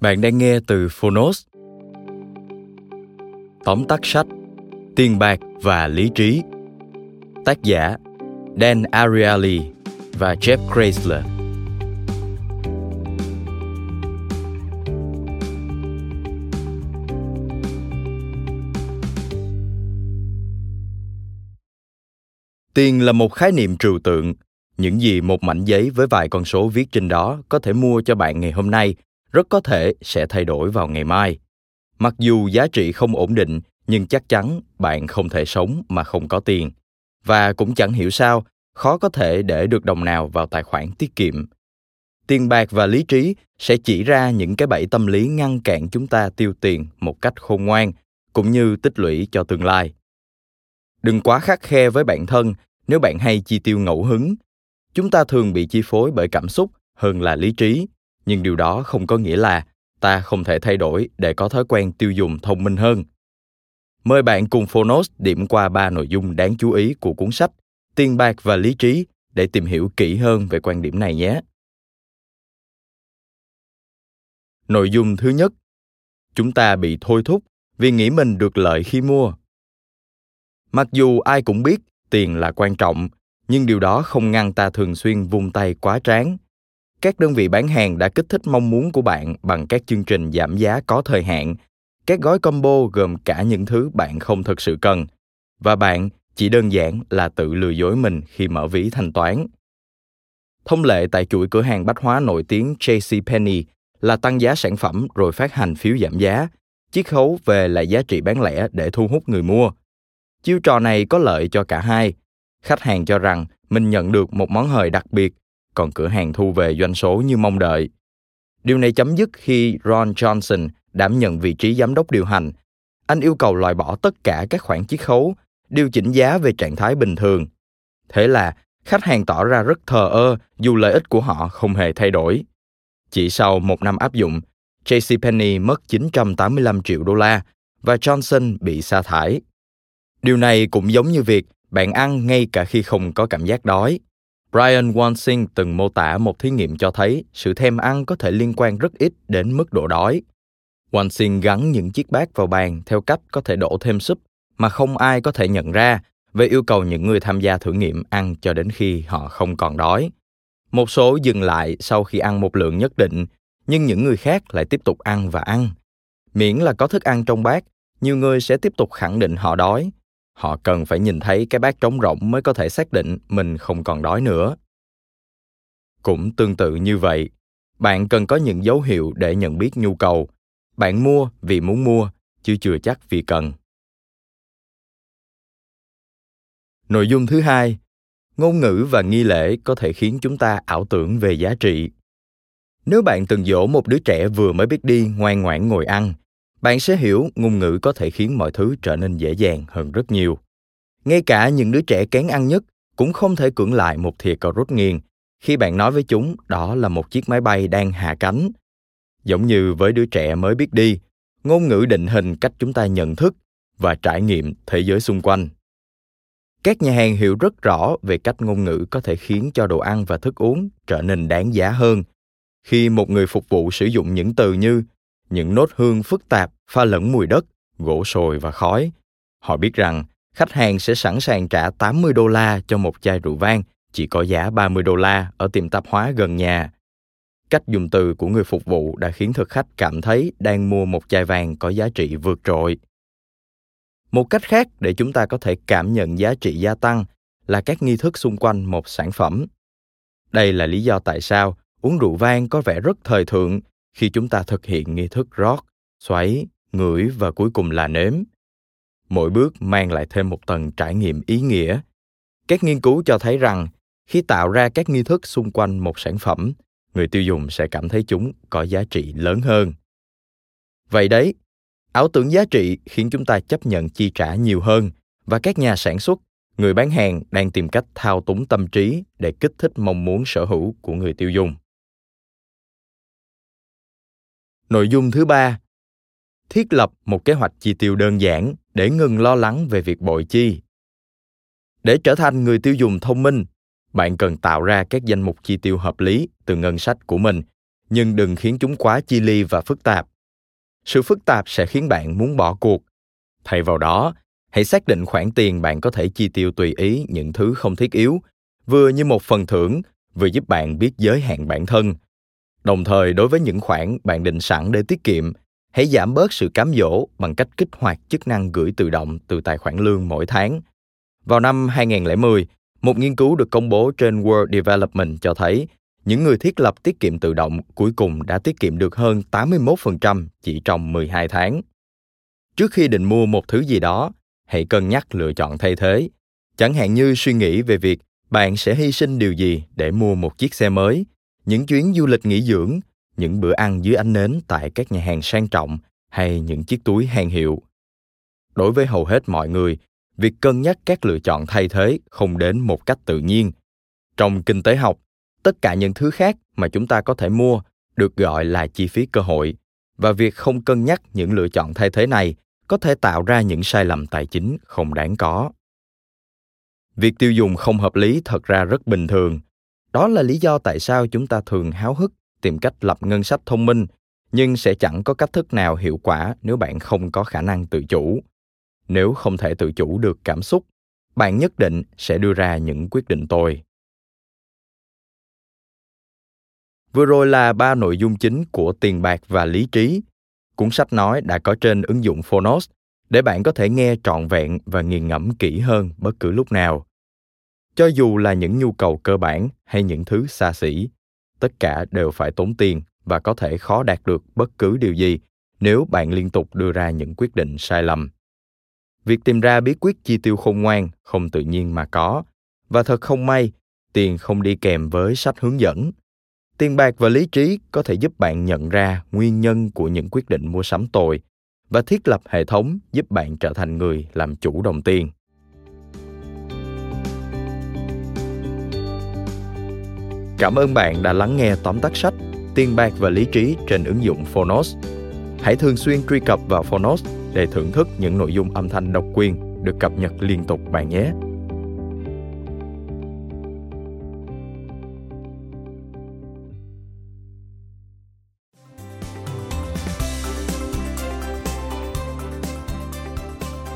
Bạn đang nghe từ Phonos. Tóm tắt sách, Tiền bạc và lý trí Tác giả, Dan Ariely và Jeff Chrysler Tiền là một khái niệm trừu tượng. Những gì một mảnh giấy với vài con số viết trên đó có thể mua cho bạn ngày hôm nay rất có thể sẽ thay đổi vào ngày mai. Mặc dù giá trị không ổn định, nhưng chắc chắn bạn không thể sống mà không có tiền. Và cũng chẳng hiểu sao, khó có thể để được đồng nào vào tài khoản tiết kiệm. Tiền bạc và lý trí sẽ chỉ ra những cái bẫy tâm lý ngăn cản chúng ta tiêu tiền một cách khôn ngoan, cũng như tích lũy cho tương lai. Đừng quá khắc khe với bản thân nếu bạn hay chi tiêu ngẫu hứng. Chúng ta thường bị chi phối bởi cảm xúc hơn là lý trí nhưng điều đó không có nghĩa là ta không thể thay đổi để có thói quen tiêu dùng thông minh hơn. Mời bạn cùng Phonos điểm qua ba nội dung đáng chú ý của cuốn sách Tiền bạc và lý trí để tìm hiểu kỹ hơn về quan điểm này nhé. Nội dung thứ nhất, chúng ta bị thôi thúc vì nghĩ mình được lợi khi mua. Mặc dù ai cũng biết tiền là quan trọng, nhưng điều đó không ngăn ta thường xuyên vung tay quá tráng các đơn vị bán hàng đã kích thích mong muốn của bạn bằng các chương trình giảm giá có thời hạn. Các gói combo gồm cả những thứ bạn không thực sự cần. Và bạn chỉ đơn giản là tự lừa dối mình khi mở ví thanh toán. Thông lệ tại chuỗi cửa hàng bách hóa nổi tiếng JCPenney là tăng giá sản phẩm rồi phát hành phiếu giảm giá. Chiết khấu về lại giá trị bán lẻ để thu hút người mua. Chiêu trò này có lợi cho cả hai. Khách hàng cho rằng mình nhận được một món hời đặc biệt còn cửa hàng thu về doanh số như mong đợi. Điều này chấm dứt khi Ron Johnson đảm nhận vị trí giám đốc điều hành. Anh yêu cầu loại bỏ tất cả các khoản chiết khấu, điều chỉnh giá về trạng thái bình thường. Thế là khách hàng tỏ ra rất thờ ơ dù lợi ích của họ không hề thay đổi. Chỉ sau một năm áp dụng, JCPenney mất 985 triệu đô la và Johnson bị sa thải. Điều này cũng giống như việc bạn ăn ngay cả khi không có cảm giác đói. Brian Wansing từng mô tả một thí nghiệm cho thấy sự thèm ăn có thể liên quan rất ít đến mức độ đói. Wansing gắn những chiếc bát vào bàn theo cách có thể đổ thêm súp mà không ai có thể nhận ra về yêu cầu những người tham gia thử nghiệm ăn cho đến khi họ không còn đói. Một số dừng lại sau khi ăn một lượng nhất định, nhưng những người khác lại tiếp tục ăn và ăn. Miễn là có thức ăn trong bát, nhiều người sẽ tiếp tục khẳng định họ đói họ cần phải nhìn thấy cái bát trống rỗng mới có thể xác định mình không còn đói nữa. Cũng tương tự như vậy, bạn cần có những dấu hiệu để nhận biết nhu cầu. Bạn mua vì muốn mua, chứ chưa chắc vì cần. Nội dung thứ hai, ngôn ngữ và nghi lễ có thể khiến chúng ta ảo tưởng về giá trị. Nếu bạn từng dỗ một đứa trẻ vừa mới biết đi ngoan ngoãn ngồi ăn bạn sẽ hiểu ngôn ngữ có thể khiến mọi thứ trở nên dễ dàng hơn rất nhiều. Ngay cả những đứa trẻ kén ăn nhất cũng không thể cưỡng lại một thìa cà rốt nghiền khi bạn nói với chúng đó là một chiếc máy bay đang hạ cánh. Giống như với đứa trẻ mới biết đi, ngôn ngữ định hình cách chúng ta nhận thức và trải nghiệm thế giới xung quanh. Các nhà hàng hiểu rất rõ về cách ngôn ngữ có thể khiến cho đồ ăn và thức uống trở nên đáng giá hơn. Khi một người phục vụ sử dụng những từ như những nốt hương phức tạp, pha lẫn mùi đất, gỗ sồi và khói. Họ biết rằng, khách hàng sẽ sẵn sàng trả 80 đô la cho một chai rượu vang, chỉ có giá 30 đô la ở tiệm tạp hóa gần nhà. Cách dùng từ của người phục vụ đã khiến thực khách cảm thấy đang mua một chai vàng có giá trị vượt trội. Một cách khác để chúng ta có thể cảm nhận giá trị gia tăng là các nghi thức xung quanh một sản phẩm. Đây là lý do tại sao uống rượu vang có vẻ rất thời thượng khi chúng ta thực hiện nghi thức rót, xoáy, ngửi và cuối cùng là nếm. Mỗi bước mang lại thêm một tầng trải nghiệm ý nghĩa. Các nghiên cứu cho thấy rằng khi tạo ra các nghi thức xung quanh một sản phẩm, người tiêu dùng sẽ cảm thấy chúng có giá trị lớn hơn. Vậy đấy, ảo tưởng giá trị khiến chúng ta chấp nhận chi trả nhiều hơn và các nhà sản xuất người bán hàng đang tìm cách thao túng tâm trí để kích thích mong muốn sở hữu của người tiêu dùng nội dung thứ ba. Thiết lập một kế hoạch chi tiêu đơn giản để ngừng lo lắng về việc bội chi. Để trở thành người tiêu dùng thông minh, bạn cần tạo ra các danh mục chi tiêu hợp lý từ ngân sách của mình, nhưng đừng khiến chúng quá chi ly và phức tạp. Sự phức tạp sẽ khiến bạn muốn bỏ cuộc. Thay vào đó, hãy xác định khoản tiền bạn có thể chi tiêu tùy ý những thứ không thiết yếu, vừa như một phần thưởng, vừa giúp bạn biết giới hạn bản thân đồng thời đối với những khoản bạn định sẵn để tiết kiệm hãy giảm bớt sự cám dỗ bằng cách kích hoạt chức năng gửi tự động từ tài khoản lương mỗi tháng. Vào năm 2010, một nghiên cứu được công bố trên World Development cho thấy những người thiết lập tiết kiệm tự động cuối cùng đã tiết kiệm được hơn 81% chỉ trong 12 tháng. Trước khi định mua một thứ gì đó, hãy cân nhắc lựa chọn thay thế chẳng hạn như suy nghĩ về việc bạn sẽ hy sinh điều gì để mua một chiếc xe mới những chuyến du lịch nghỉ dưỡng, những bữa ăn dưới ánh nến tại các nhà hàng sang trọng hay những chiếc túi hàng hiệu. Đối với hầu hết mọi người, việc cân nhắc các lựa chọn thay thế không đến một cách tự nhiên. Trong kinh tế học, tất cả những thứ khác mà chúng ta có thể mua được gọi là chi phí cơ hội, và việc không cân nhắc những lựa chọn thay thế này có thể tạo ra những sai lầm tài chính không đáng có. Việc tiêu dùng không hợp lý thật ra rất bình thường đó là lý do tại sao chúng ta thường háo hức tìm cách lập ngân sách thông minh, nhưng sẽ chẳng có cách thức nào hiệu quả nếu bạn không có khả năng tự chủ. Nếu không thể tự chủ được cảm xúc, bạn nhất định sẽ đưa ra những quyết định tồi. Vừa rồi là ba nội dung chính của tiền bạc và lý trí. Cuốn sách nói đã có trên ứng dụng Phonos để bạn có thể nghe trọn vẹn và nghiền ngẫm kỹ hơn bất cứ lúc nào. Cho dù là những nhu cầu cơ bản hay những thứ xa xỉ, tất cả đều phải tốn tiền và có thể khó đạt được bất cứ điều gì nếu bạn liên tục đưa ra những quyết định sai lầm. Việc tìm ra bí quyết chi tiêu khôn ngoan không tự nhiên mà có, và thật không may, tiền không đi kèm với sách hướng dẫn tiền bạc và lý trí có thể giúp bạn nhận ra nguyên nhân của những quyết định mua sắm tồi và thiết lập hệ thống giúp bạn trở thành người làm chủ đồng tiền cảm ơn bạn đã lắng nghe tóm tắt sách tiền bạc và lý trí trên ứng dụng phonos. Hãy thường xuyên truy cập vào phonos để thưởng thức những nội dung âm thanh độc quyền được cập nhật liên tục bạn nhé.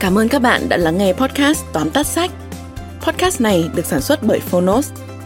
Cảm ơn các bạn đã lắng nghe podcast Tóm tắt sách. Podcast này được sản xuất bởi Phonos,